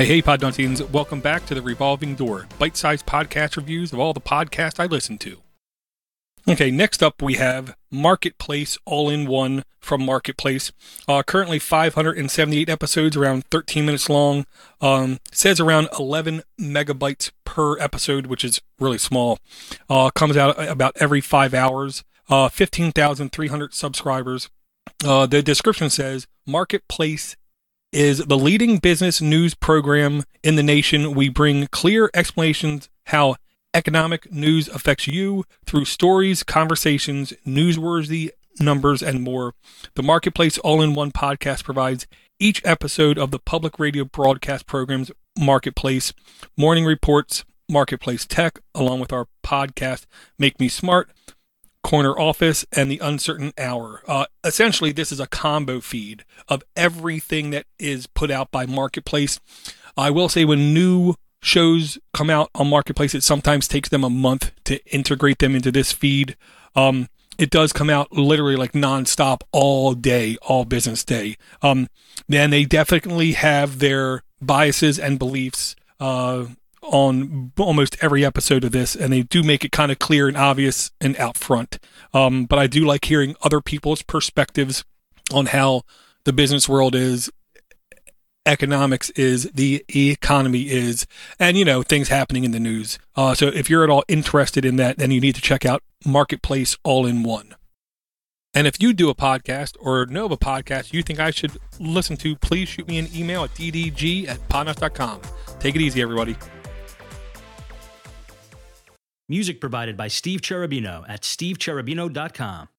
Hey, hey, Podnuncians. Welcome back to the Revolving Door, bite sized podcast reviews of all the podcasts I listen to. Okay, next up we have Marketplace All in One from Marketplace. Uh, currently 578 episodes, around 13 minutes long. Um, says around 11 megabytes per episode, which is really small. Uh, comes out about every five hours. Uh, 15,300 subscribers. Uh, the description says Marketplace is the leading business news program in the nation. We bring clear explanations how economic news affects you through stories, conversations, newsworthy numbers, and more. The Marketplace All in One podcast provides each episode of the public radio broadcast programs Marketplace, Morning Reports, Marketplace Tech, along with our podcast Make Me Smart, Corner Office, and The Uncertain Hour. Uh, essentially, this is a combo feed of everything that is put out by Marketplace. I will say when new shows come out on Marketplace, it sometimes takes them a month to integrate them into this feed. Um, it does come out literally like nonstop all day, all business day. Um, and they definitely have their biases and beliefs uh, on almost every episode of this, and they do make it kind of clear and obvious and out front. Um, but I do like hearing other people's perspectives on how the business world is economics is, the economy is, and you know things happening in the news. Uh, so if you're at all interested in that, then you need to check out Marketplace All in One. And if you do a podcast or know of a podcast you think I should listen to, please shoot me an email at ddg at podnutz.com. Take it easy, everybody. Music provided by Steve Cherubino at stevecherubino.com.